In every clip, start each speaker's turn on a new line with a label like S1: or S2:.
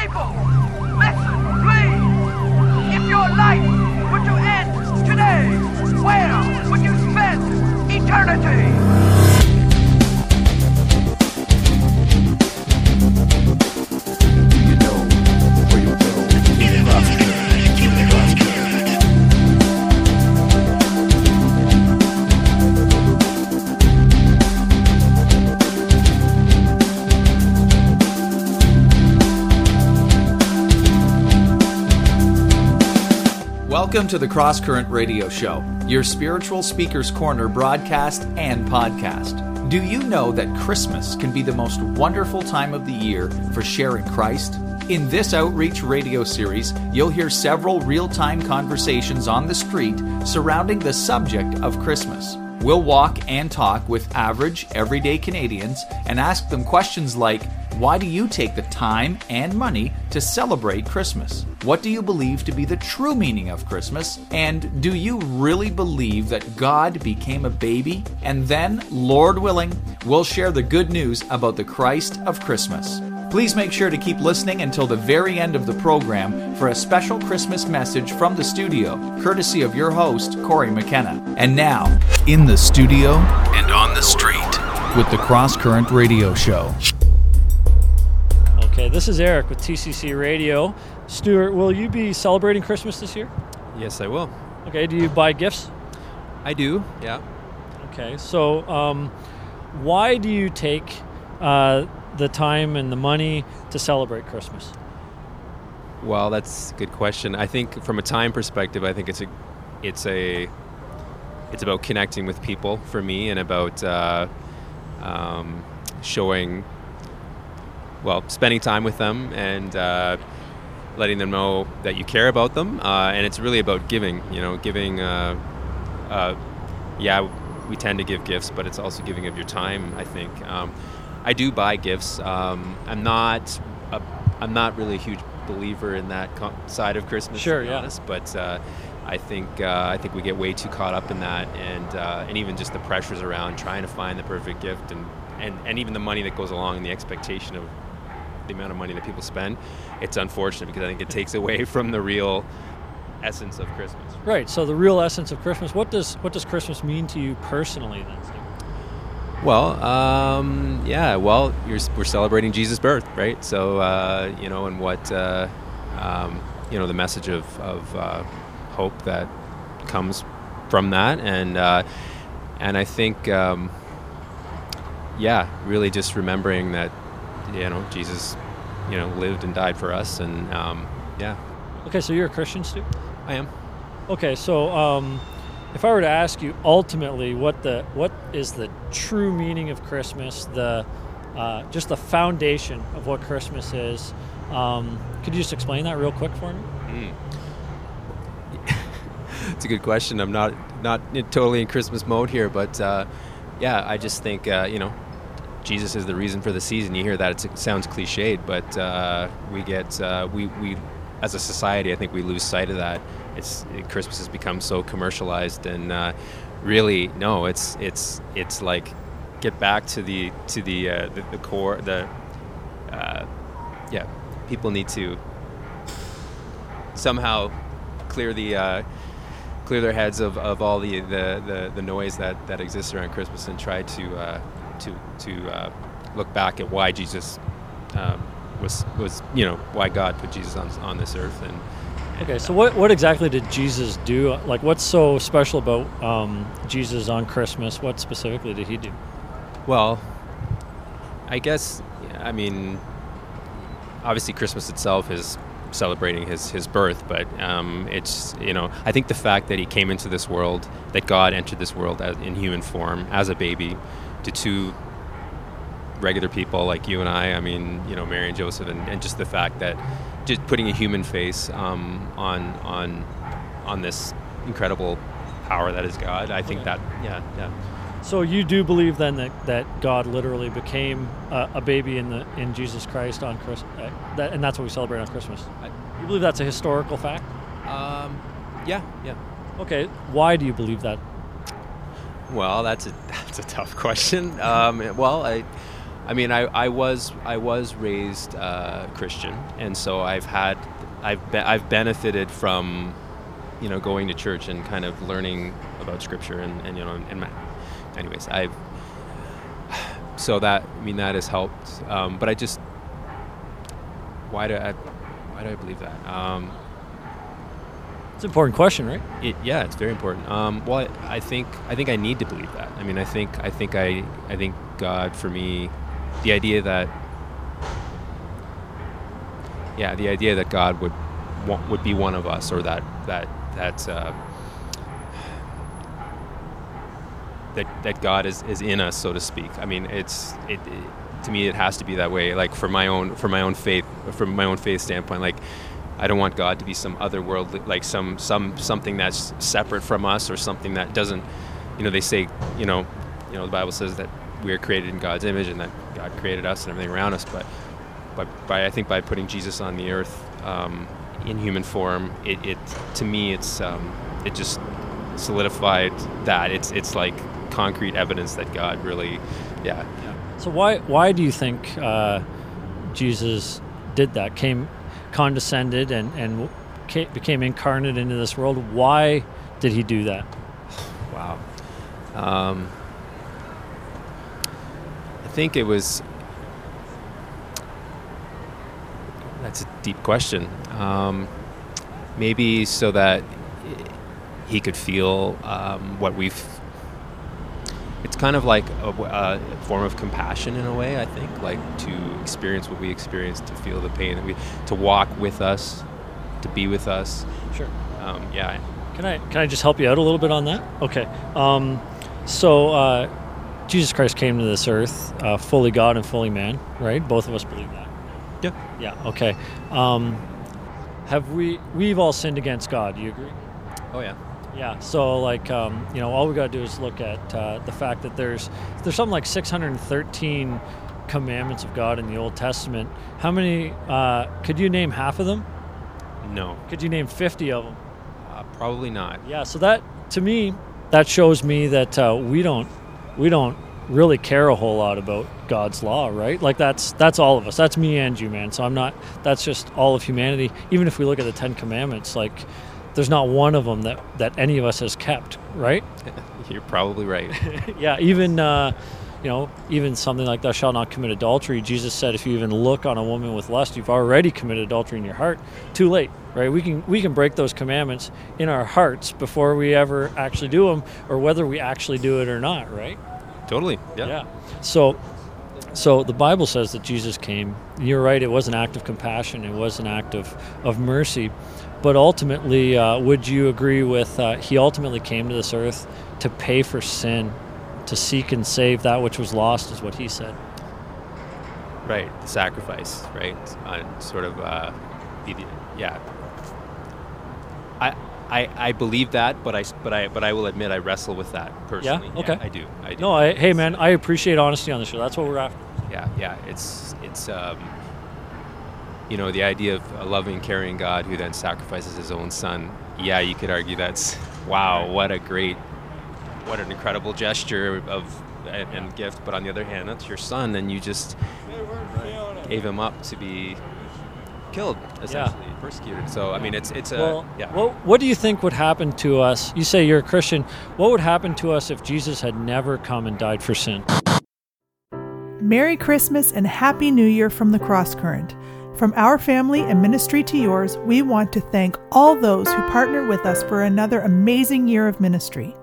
S1: People, listen, please. If your life were to end today, where would you spend eternity?
S2: Welcome to the Crosscurrent Radio Show, your spiritual speaker's corner broadcast and podcast. Do you know that Christmas can be the most wonderful time of the year for sharing Christ? In this outreach radio series, you'll hear several real time conversations on the street surrounding the subject of Christmas. We'll walk and talk with average, everyday Canadians and ask them questions like why do you take the time and money to celebrate Christmas? What do you believe to be the true meaning of Christmas? And do you really believe that God became a baby? And then, Lord willing, we'll share the good news about the Christ of Christmas. Please make sure to keep listening until the very end of the program for a special Christmas message from the studio, courtesy of your host, Corey McKenna. And now, in the studio and on the street with the Cross Current Radio Show.
S3: Okay, this is Eric with TCC Radio. Stuart, will you be celebrating Christmas this year?
S4: Yes, I will.
S3: Okay, do you buy gifts?
S4: I do, yeah.
S3: Okay, so um, why do you take uh, the time and the money to celebrate Christmas?
S4: Well, that's a good question. I think from a time perspective, I think it's a, it's a, it's about connecting with people for me, and about uh, um, showing, well, spending time with them and uh, letting them know that you care about them. Uh, and it's really about giving. You know, giving. Uh, uh, yeah, we tend to give gifts, but it's also giving of your time. I think. Um, I do buy gifts. Um, I'm not. A, I'm not really a huge believer in that co- side of Christmas.
S3: Sure,
S4: to be
S3: yeah.
S4: honest, but uh, I think uh, I think we get way too caught up in that, and uh, and even just the pressures around trying to find the perfect gift, and, and and even the money that goes along, and the expectation of the amount of money that people spend. It's unfortunate because I think it takes away from the real essence of Christmas.
S3: Right. So the real essence of Christmas. What does what does Christmas mean to you personally then? Steve?
S4: Well, um, yeah. Well, you're, we're celebrating Jesus' birth, right? So uh, you know, and what uh, um, you know, the message of, of uh, hope that comes from that, and uh, and I think, um, yeah, really just remembering that you know Jesus, you know, lived and died for us, and um, yeah,
S3: Okay, so you're a Christian, Stu?
S4: I am.
S3: Okay, so um, if I were to ask you ultimately what the what is the true meaning of Christmas, the uh, just the foundation of what Christmas is, um, could you just explain that real quick for me?
S4: Mm. it's a good question. I'm not not totally in Christmas mode here, but uh, yeah, I just think uh, you know Jesus is the reason for the season. You hear that it sounds cliched, but uh, we get uh, we we as a society, I think we lose sight of that. It's it, Christmas has become so commercialized, and uh, really, no, it's it's it's like get back to the to the uh, the, the core the uh, yeah people need to somehow clear the uh, clear their heads of, of all the, the, the, the noise that, that exists around Christmas and try to uh, to to uh, look back at why Jesus um, was was you know why God put Jesus on on this earth and.
S3: Okay, so
S4: uh,
S3: what, what exactly did Jesus do? Like, what's so special about um, Jesus on Christmas? What specifically did he do?
S4: Well, I guess I mean, obviously Christmas itself is celebrating his his birth, but um, it's you know I think the fact that he came into this world, that God entered this world as, in human form as a baby, to two regular people like you and I. I mean, you know, Mary and Joseph, and, and just the fact that just putting a human face um, on on on this incredible power that is God. I think
S3: Okay.
S4: that yeah yeah.
S3: So you do believe then that, that God literally became uh, a baby in the in Jesus Christ on Christmas, uh, that, and that's what we celebrate on Christmas.
S4: I-
S3: You believe that's a historical fact?
S4: Um, yeah yeah.
S3: Okay, why do you believe that?
S4: Well, that's a that's a tough question. Um, well, I I mean, I, I was I was raised uh, Christian, and so I've had I've be, I've benefited from you know going to church and kind of learning about scripture and, and you know and, anyways I've so that I mean that has helped. Um, but I just why do I why do I believe that? Um,
S3: it's an important question, right?
S4: It, yeah, it's very important. Um, well, I, I, think I think I need to believe that. I mean, I think I think I I think God for me, the idea that yeah, the idea that God would would be one of us, or that that that uh, that that God is, is in us, so to speak. I mean, it's it, it to me it has to be that way. Like for my own for my own faith, from my own faith standpoint, like I don't want God to be some other world, like some some something that's separate from us or something that doesn't. You know, they say, you know, you know, the Bible says that we are created in God's image and that God created us and everything around us. But, but by I think by putting Jesus on the earth um, in human form, it, it to me it's um, it just solidified that it's it's like concrete evidence that God really, yeah.
S3: yeah. So why why do you think uh, Jesus did that? Came condescended and, and became incarnate into this world. Why did he do that?
S4: Wow. Um, I think it was. That's a deep question. Um, maybe so that he could feel um, what we've it's kind of like a, a, form of compassion in a way. I think, like to experience what we experience, to feel the pain, that we, to walk with us, to be with us.
S3: Sure.
S4: Um, yeah.
S3: Can I can I just help you out a little bit on that? Okay. Um, so uh, Jesus Christ came to this earth, uh, fully God and fully man, right? Both of us believe that.
S4: Yeah.
S3: Yeah. Okay. Um, have we? We've all sinned against God. Do you agree?
S4: Oh yeah.
S3: Yeah. So like um, you know, all we got to do is look at uh, the fact that there's there's something like 613 commandments of God in the Old Testament. How many? Uh, could you name half of them?
S4: No.
S3: Could you name 50 of them?
S4: Uh, probably not.
S3: Yeah. So that to me, that shows me that uh, we don't we don't really care a whole lot about God's law, right? Like that's that's all of us. That's me and you, man. So I'm not. That's just all of humanity. Even if we look at the Ten Commandments, like there's not one of them that, that any of us has kept, right?
S4: You're probably right.
S3: yeah, even uh, you know, even something like "Thou shalt not commit adultery." Jesus said, if you even look on a woman with lust, you've already committed adultery in your heart. Too late, right? We can we can break those commandments in our hearts before we ever actually do them, or whether we actually do it or not, right?
S4: Totally. Yeah.
S3: Yeah. So so the Bible says that Jesus came. You're right. It was an act of compassion. It was an act of, of mercy. But ultimately, uh, would you agree with uh, he ultimately came to this earth to pay for sin, to seek and save that which was lost, is what he said.
S4: Right, the sacrifice, right? On sort of, uh, yeah. I, I, I believe that, but I, but I, but I will admit I wrestle with that personally.
S3: Yeah. Okay.
S4: Yeah, I do. I do.
S3: No. I, hey, man, I appreciate honesty on the show. That's what we're after.
S4: Yeah. Yeah. It's, it's, um, you know, the idea of a loving, caring God who then sacrifices his own son. Yeah, you could argue that's wow, what a great, what an incredible gesture of and, and gift. But on the other hand, that's your son, and you just gave him up to be killed, essentially yeah. persecuted. So I mean, it's it's a
S3: well,
S4: yeah.
S3: Well, what do you think would happen to us? You say you're a Christian. What would happen to us if Jesus had never come and died for sin?
S5: Merry Christmas and Happy New Year from the Cross Current. From our family and ministry to yours, we want to thank all those who partner with us for another amazing year of ministry.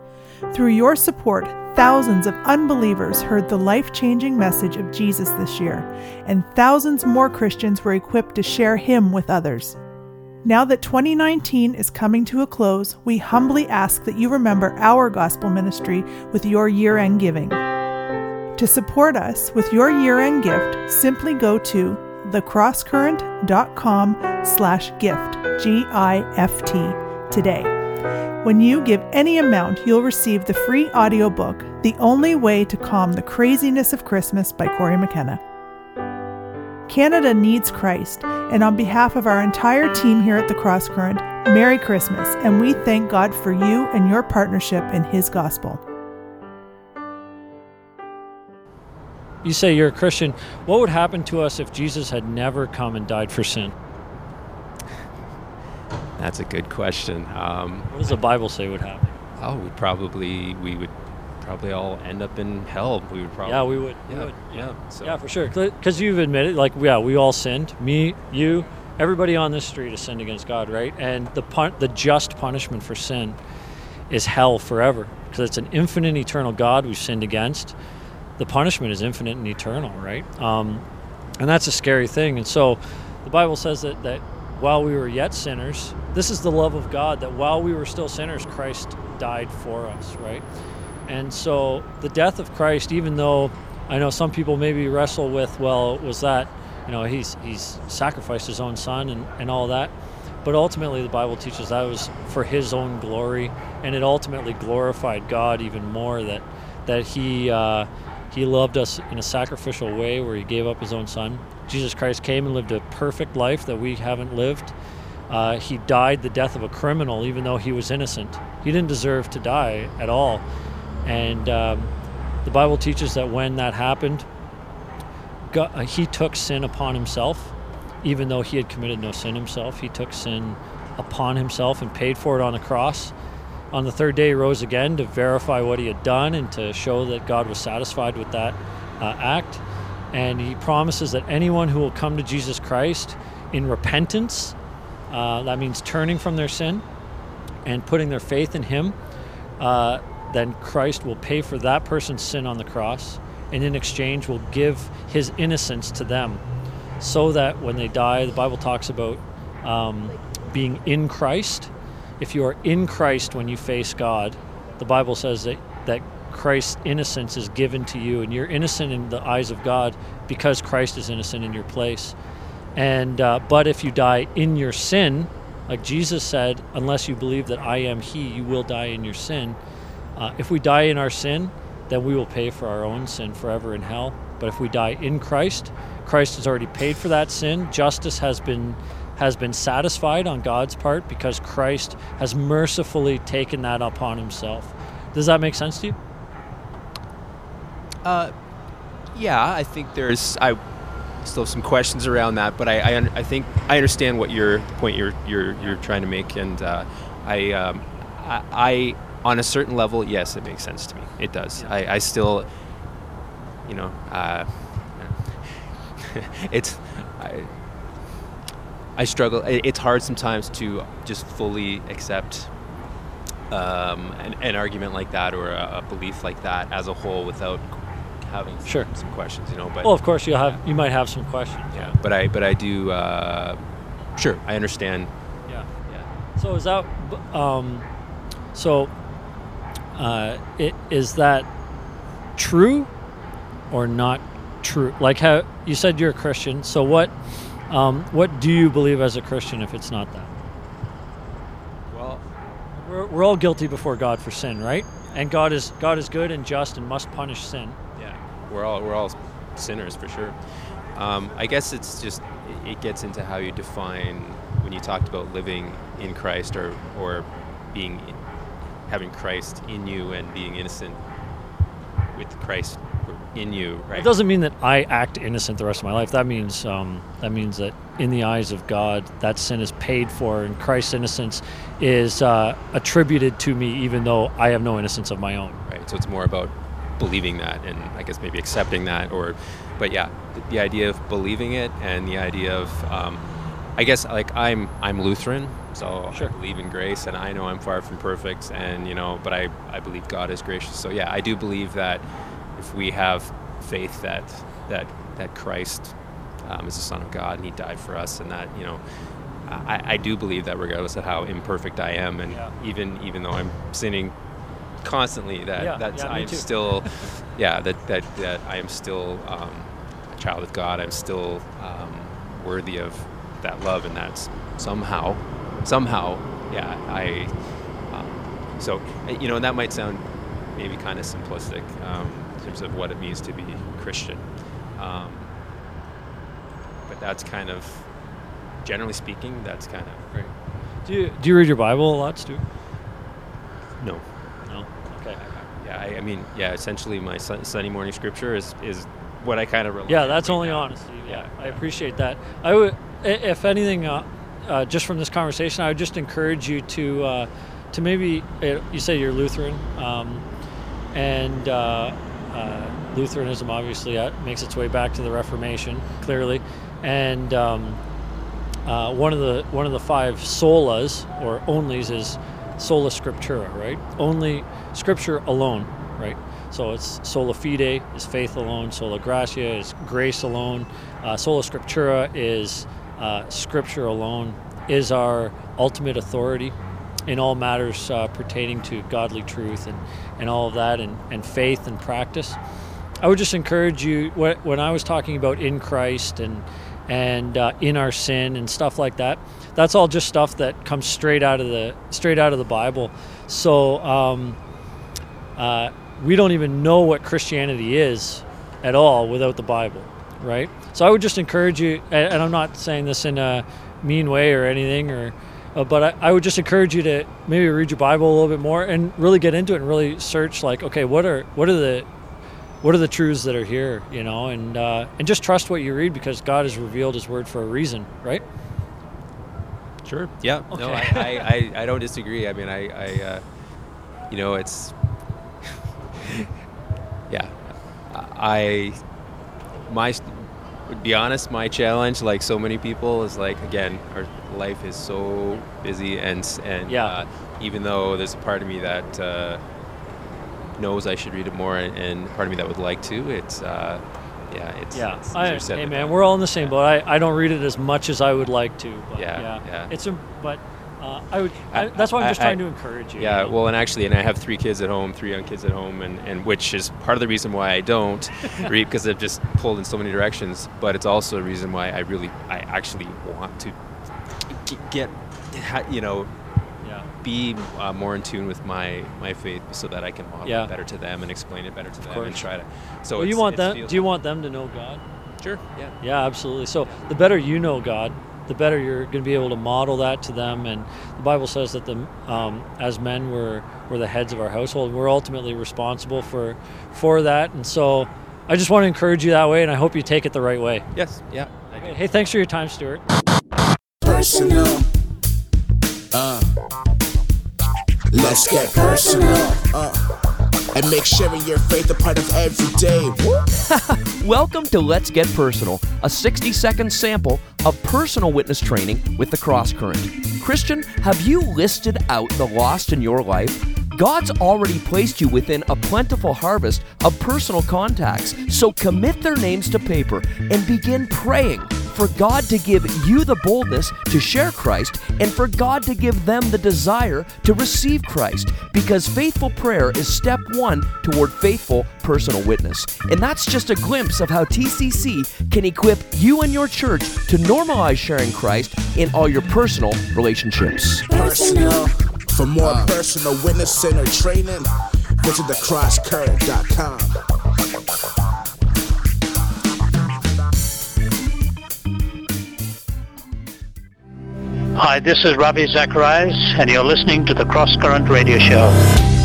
S5: Through your support, thousands of unbelievers heard the life changing message of Jesus this year, and thousands more Christians were equipped to share Him with others. Now that 2019 is coming to a close, we humbly ask that you remember our gospel ministry with your year end giving. To support us with your year end gift, simply go to thecrosscurrent.com slash gift, G-I-F-T, today. When you give any amount, you'll receive the free audiobook, The Only Way to Calm the Craziness of Christmas by Corey McKenna. Canada needs Christ, and on behalf of our entire team here at the Cross Current, Merry Christmas, and we thank God for you and your partnership in His gospel.
S3: you say you're a Christian. What would happen to us if Jesus had never come and died for sin?
S4: That's a good question. Um,
S3: What does the Bible say would happen?
S4: oh, we probably we would probably all end up in hell. We would probably
S3: yeah, we would. we
S4: yeah yeah. So
S3: Yeah, for sure. Because you've admitted, like, yeah, we all sinned. Me, you, everybody on this street has sinned against God, right? And the pun- the just punishment for sin is hell forever, because it's an infinite, eternal God we've sinned against. The punishment is infinite and eternal, right? Um, and that's a scary thing. And so, the Bible says that that while we were yet sinners, this is the love of God. That while we were still sinners, Christ died for us, right? And so the death of Christ, even though I know some people maybe wrestle with, well, was that, you know, he's he's sacrificed his own son and, and all that. But ultimately the Bible teaches that was for his own glory and it ultimately glorified God even more that that he uh, he loved us in a sacrificial way where he gave up his own son. Jesus Christ came and lived a perfect life that we haven't lived. Uh, he died the death of a criminal, even though he was innocent. He didn't deserve to die at all. And um, the Bible teaches that when that happened, God, uh, he took sin upon himself, even though he had committed no sin himself. He took sin upon himself and paid for it on the cross. On the third day, he rose again to verify what he had done and to show that God was satisfied with that uh, act. And he promises that anyone who will come to Jesus Christ in repentance, uh, that means turning from their sin and putting their faith in him, uh, then Christ will pay for that person's sin on the cross, and in exchange will give his innocence to them, so that when they die, the Bible talks about um, being in Christ. If you are in Christ when you face God, the Bible says that that Christ's innocence is given to you, and you're innocent in the eyes of God because Christ is innocent in your place. And uh, but if you die in your sin, like Jesus said, unless you believe that I am He, you will die in your sin. Uh, if we die in our sin, then we will pay for our own sin forever in hell. But if we die in Christ, Christ has already paid for that sin. Justice has been has been satisfied on God's part because Christ has mercifully taken that upon himself. Does that make sense to you?
S4: Uh, yeah, I think there's I still have some questions around that, but I I, I think I understand what your the point you're you're you're trying to make, and uh, I, um, I I on a certain level, yes, it makes sense to me. It does. I, I still, you know, uh, it's I, I struggle. It's hard sometimes to just fully accept um, an, an argument like that or a, a belief like that as a whole without having some,
S3: Sure.
S4: some questions, you know. But
S3: Well, of course you have you might have some questions.
S4: yeah, but I but I do. Uh, sure, I understand.
S3: Yeah.
S4: Yeah.
S3: So is that um, so? Uh, it, is that true or not true? Like how you said you're a Christian. So what? Um, what do you believe as a Christian if it's not that?
S4: Well,
S3: We're, we're all guilty before God for sin, right? And God is God is good and just and must punish sin.
S4: yeah, we're all we're all sinners for sure. Um, I guess it's just it- it gets into how you define when you talked about living in Christ or or being having Christ in you and being innocent with Christ in you, right?
S3: It doesn't mean that I act innocent the rest of my life. That means um, that means that in the eyes of God, that sin is paid for, and Christ's innocence is uh, attributed to me, even though I have no innocence of my own.
S4: right so it's more about believing that and i guess maybe accepting that or but yeah the, the idea of believing it and the idea of um, i guess like i'm i'm lutheran so
S3: Sure.
S4: i believe in grace and i know i'm far from perfect and you know but i i believe god is gracious so yeah i do believe that if we have faith that that that christ um, is the son of god and he died for us and that you know I, I do believe that regardless of how imperfect I am, and
S3: Yeah.
S4: even even though I'm sinning constantly, that
S3: Yeah,
S4: that's
S3: yeah,
S4: I'm still, yeah, that that that I am still um, a child of God. I'm still um, worthy of that love, and that's somehow, somehow, yeah, I. Um, so you know, and that might sound maybe kind of simplistic um, terms of what it means to be Christian, um, but that's kind of, generally speaking, that's kind of
S3: Great. Do you do you read your Bible a lot, Stu?
S4: no.
S3: No. Okay.
S4: Yeah, I, I mean, yeah. Essentially, my Sun- Sunday morning scripture is is what I kind of rely
S3: Yeah, that's
S4: right
S3: only
S4: now.
S3: honesty. Yeah, I appreciate that. I would, if anything, uh, uh, just from this conversation, I would just encourage you to, uh, to maybe uh, you say you're Lutheran, um, and uh, Lutheranism obviously uh, makes its way back to the Reformation, clearly, and um, uh, one of the one of the five solas or onlys is sola scriptura, right? Only Scripture alone, right? So it's sola fide is faith alone, sola gratia is grace alone, uh, sola scriptura is uh, Scripture alone is our ultimate authority in all matters uh, pertaining to godly truth and, and all of that and, and faith and practice. I would just encourage you when I was talking about in Christ and and uh, in our sin and stuff like that. That's all just stuff that comes straight out of the straight out of the Bible. So um, uh, we don't even know what Christianity is at all without the Bible, right? So I would just encourage you, and and I'm not saying this in a mean way or anything, or uh, but I, I would just encourage you to maybe read your Bible a little bit more and really get into it and really search, like, okay, what are what are the what are the truths that are here, you know, and uh, and just trust what you read because God has revealed His Word for a reason, right?
S4: Sure. Yeah. No, I, I, I, I don't disagree. I mean, I, I uh, you know, it's, yeah, I, my, to be honest, my challenge, like so many people, is like again, our life is so busy, and and
S3: Yeah.
S4: uh, even though there's a part of me that uh, knows I should read it more, and, and part of me that would like to, it's, uh, yeah, it's,
S3: Yeah,
S4: it's
S3: I, hey man, we're all in the same boat. I, I don't read it as much as I would like to. But
S4: Yeah,
S3: yeah,
S4: yeah.
S3: It's a but uh, I would. I, that's why I'm just
S4: I-
S3: trying to encourage you.
S4: Yeah,
S3: you know?
S4: well, and actually, and I have three kids at home, three young kids at home, and, and which is part of the reason why I don't read because I've just pulled in so many directions. But it's also a reason why I really, I actually want to g- get, you know,
S3: yeah.
S4: be uh, more in tune with my my faith so that I can model
S3: Yeah.
S4: it better to them and explain it better to them and try to. So
S3: well, you want them? Do you want them to know God?
S4: Sure. Yeah.
S3: Yeah, absolutely. So the better you know God, the better you're going to be able to model that to them. And the Bible says that the um, as men we're we're the heads of our household. We're ultimately responsible for for that. And so I just want to encourage you that way, and I hope you take it the right way.
S4: Yes. Yeah. I.
S3: Hey, thanks for your time, Stuart.
S6: personal. Uh, let's get personal. Uh, and make sharing your faith a part of every day.
S7: Welcome to Let's Get Personal, a 60 second sample of personal witness training with the Cross Current. Christian, have you listed out the lost in your life? God's already placed you within a plentiful harvest of personal contacts, so commit their names to paper and begin praying for God to give you the boldness to share Christ and for God to give them the desire to receive Christ because faithful prayer is step one toward faithful personal witness. And that's just a glimpse of how TCC can equip you and your church to normalize sharing Christ in all your personal relationships.
S6: Personal. For more personal witness center training, visit thecrosscurrent.com.
S8: Hi, this is Ravi Zacharias, and you're listening to the Cross Current Radio Show.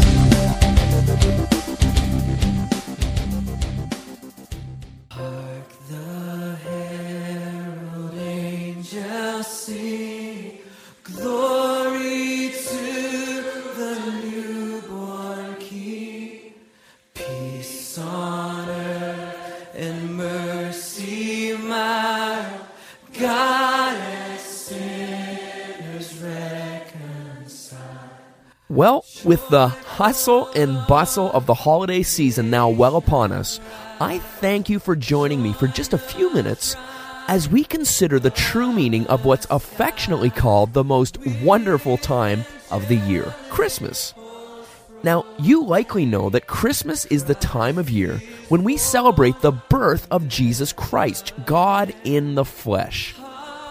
S7: With the hustle and bustle of the holiday season now well upon us, I thank you for joining me for just a few minutes as we consider the true meaning of what's affectionately called the most wonderful time of the year Christmas. Now, you likely know that Christmas is the time of year when we celebrate the birth of Jesus Christ, God in the flesh.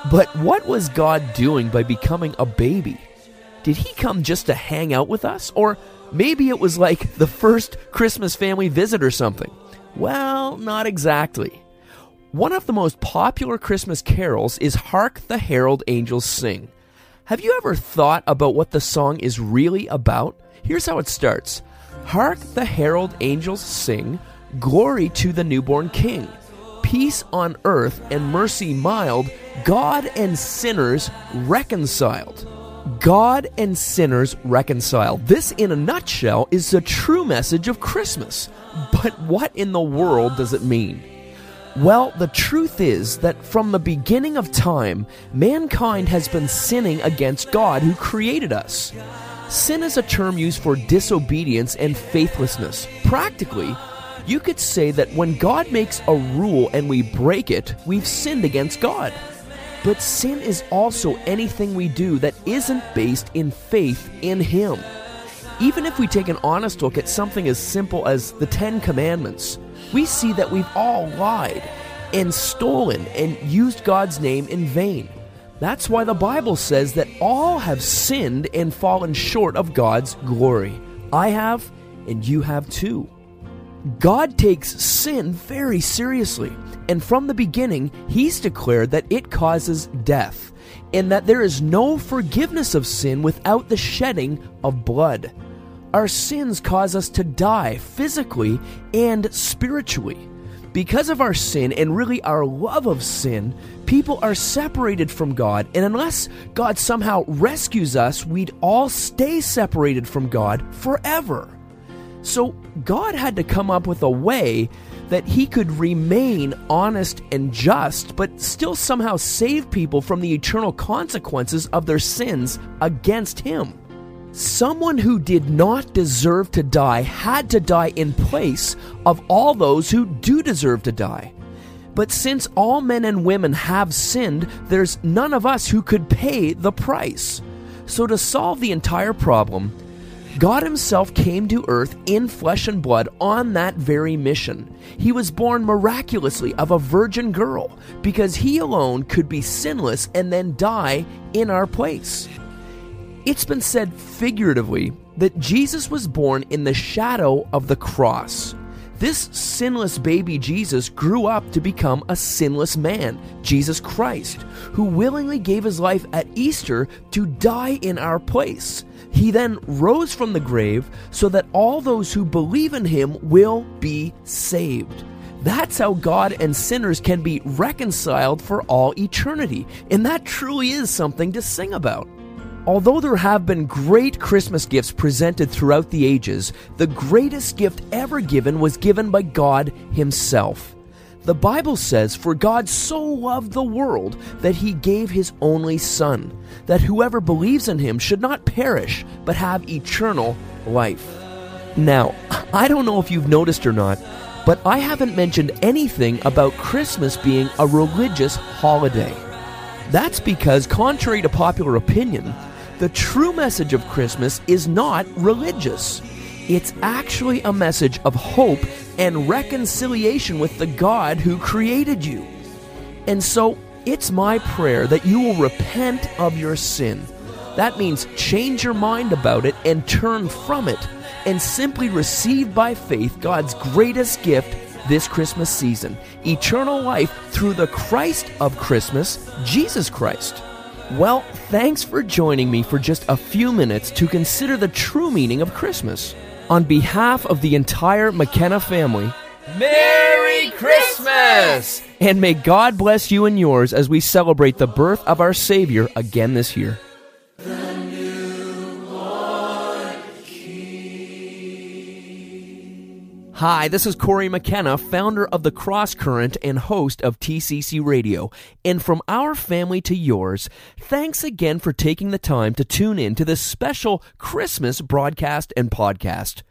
S7: But what was God doing by becoming a baby? Did he come just to hang out with us? Or maybe it was like the first Christmas family visit or something? Well, not exactly. One of the most popular Christmas carols is Hark the Herald Angels Sing. Have you ever thought about what the song is really about? Here's how it starts Hark the herald angels sing, Glory to the newborn King. peace on earth and mercy mild, God and sinners reconciled. God and sinners reconciled. This, in a nutshell, is the true message of Christmas. But what in the world does it mean? Well, the truth is that from the beginning of time, mankind has been sinning against God who created us. Sin is a term used for disobedience and faithlessness. Practically, you could say that when God makes a rule and we break it, we've sinned against God. But sin is also anything we do that isn't based in faith in Him. Even if we take an honest look at something as simple as the Ten Commandments, we see that we've all lied and stolen and used God's name in vain. That's why the Bible says that all have sinned and fallen short of God's glory. I have, and you have too. God takes sin very seriously, and from the beginning, He's declared that it causes death, and that there is no forgiveness of sin without the shedding of blood. Our sins cause us to die physically and spiritually. Because of our sin and really our love of sin, people are separated from God, and unless God somehow rescues us, we'd all stay separated from God forever. So God had to come up with a way that he could remain honest and just, but still somehow save people from the eternal consequences of their sins against him. Someone who did not deserve to die had to die in place of all those who do deserve to die. But since all men and women have sinned, there's none of us who could pay the price. So, to solve the entire problem, God Himself came to earth in flesh and blood on that very mission. He was born miraculously of a virgin girl because He alone could be sinless and then die in our place. It's been said figuratively that Jesus was born in the shadow of the cross. This sinless baby Jesus grew up to become a sinless man, Jesus Christ, who willingly gave his life at Easter to die in our place. He then rose from the grave so that all those who believe in him will be saved. That's how God and sinners can be reconciled for all eternity, and that truly is something to sing about. Although there have been great Christmas gifts presented throughout the ages, the greatest gift ever given was given by God Himself. The Bible says, For God so loved the world that He gave His only Son, that whoever believes in Him should not perish, but have eternal life. Now, I don't know if you've noticed or not, but I haven't mentioned anything about Christmas being a religious holiday. That's because, contrary to popular opinion, the true message of Christmas is not religious. It's actually a message of hope and reconciliation with the God who created you. And so, it's my prayer that you will repent of your sin. That means change your mind about it and turn from it, and simply receive by faith God's greatest gift this Christmas season eternal life through the Christ of Christmas, Jesus Christ. Well, thanks for joining me for just a few minutes to consider the true meaning of Christmas. On behalf of the entire McKenna family, Merry Christmas! And may God bless you and yours as we celebrate the birth of our Savior again this year. Hi, this is Corey McKenna, founder of The Cross Current and host of TCC Radio. And from our family to yours, thanks again for taking the time to tune in to this special Christmas broadcast and podcast.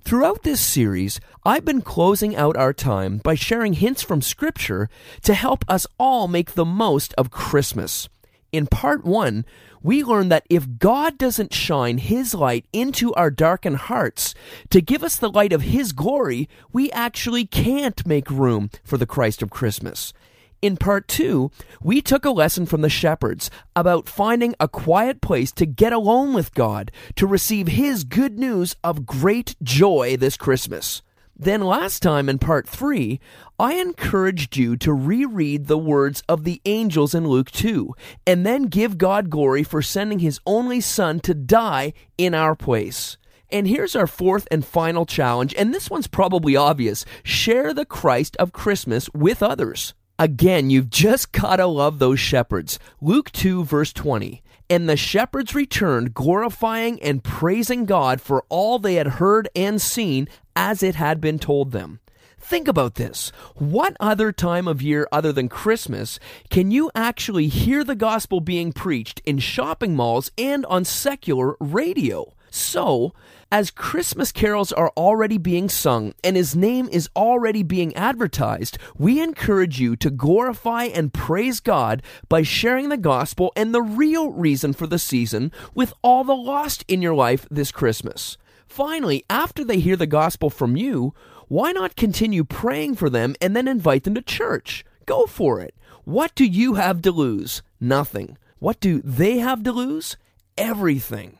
S7: Throughout this series, I've been closing out our time by sharing hints from Scripture to help us all make the most of Christmas. In part one, we learn that if God doesn't shine His light into our darkened hearts to give us the light of His glory, we actually can't make room for the Christ of Christmas. In part two, we took a lesson from the shepherds about finding a quiet place to get alone with God to receive His good news of great joy this Christmas. Then, last time in part 3, I encouraged you to reread the words of the angels in Luke 2 and then give God glory for sending His only Son to die in our place. And here's our fourth and final challenge, and this one's probably obvious share the Christ of Christmas with others. Again, you've just gotta love those shepherds. Luke 2, verse 20. And the shepherds returned, glorifying and praising God for all they had heard and seen as it had been told them. Think about this. What other time of year other than Christmas can you actually hear the gospel being preached in shopping malls and on secular radio? So, as Christmas carols are already being sung and his name is already being advertised, we encourage you to glorify and praise God by sharing the gospel and the real reason for the season with all the lost in your life this Christmas. Finally, after they hear the gospel from you, why not continue praying for them and then invite them to church? Go for it. What do you have to lose? Nothing. What do they have to lose? Everything.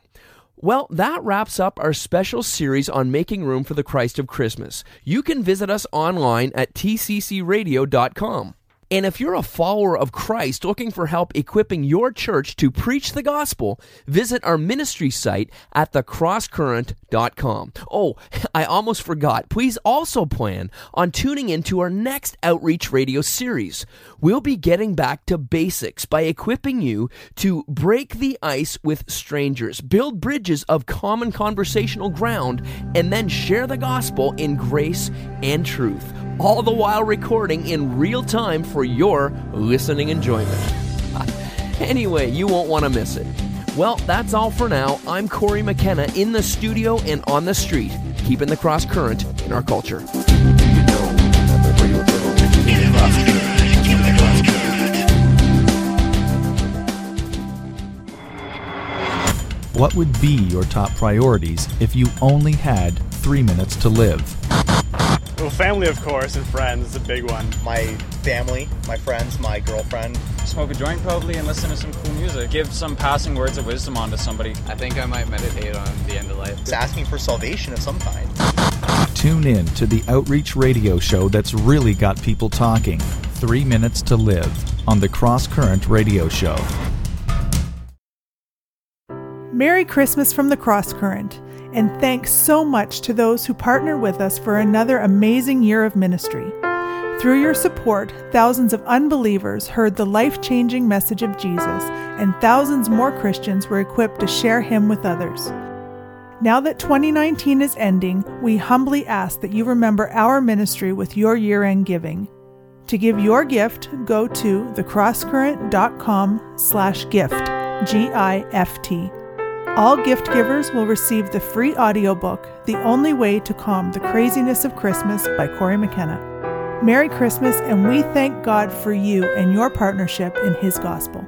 S7: Well, that wraps up our special series on making room for the Christ of Christmas. You can visit us online at tccradio.com. And if you're a follower of Christ looking for help equipping your church to preach the gospel, visit our ministry site at thecrosscurrent.com. Oh, I almost forgot. Please also plan on tuning into our next outreach radio series. We'll be getting back to basics by equipping you to break the ice with strangers, build bridges of common conversational ground, and then share the gospel in grace and truth all the while recording in real time for your listening enjoyment. anyway, you won't want to miss it. Well, that's all for now. I'm Corey McKenna in the studio and on the street, keeping the cross current in our culture.
S9: What would be your top priorities if you only had three minutes to live?
S10: Well, family, of course, and friends is a big one.
S11: My family, my friends, my girlfriend.
S12: Smoke a joint probably and listen to some cool music. Give some passing words of wisdom onto somebody.
S13: I think I might meditate on the end of life.
S11: It's asking for salvation of some kind.
S9: Tune in to the Outreach Radio show that's really got people talking. Three Minutes to Live on the Cross Current Radio Show.
S5: Merry Christmas from the Cross Current, and thanks so much to those who partner with us for another amazing year of ministry. Through your support, thousands of unbelievers heard the life changing message of Jesus, and thousands more Christians were equipped to share him with others. Now that 2019 is ending, we humbly ask that you remember our ministry with your year end giving. To give your gift, go to thecrosscurrent.com slash gift, G-I-F-T. All gift givers will receive the free audiobook, The Only Way to Calm the Craziness of Christmas by Corey McKenna. Merry Christmas, and we thank God for you and your partnership in His gospel.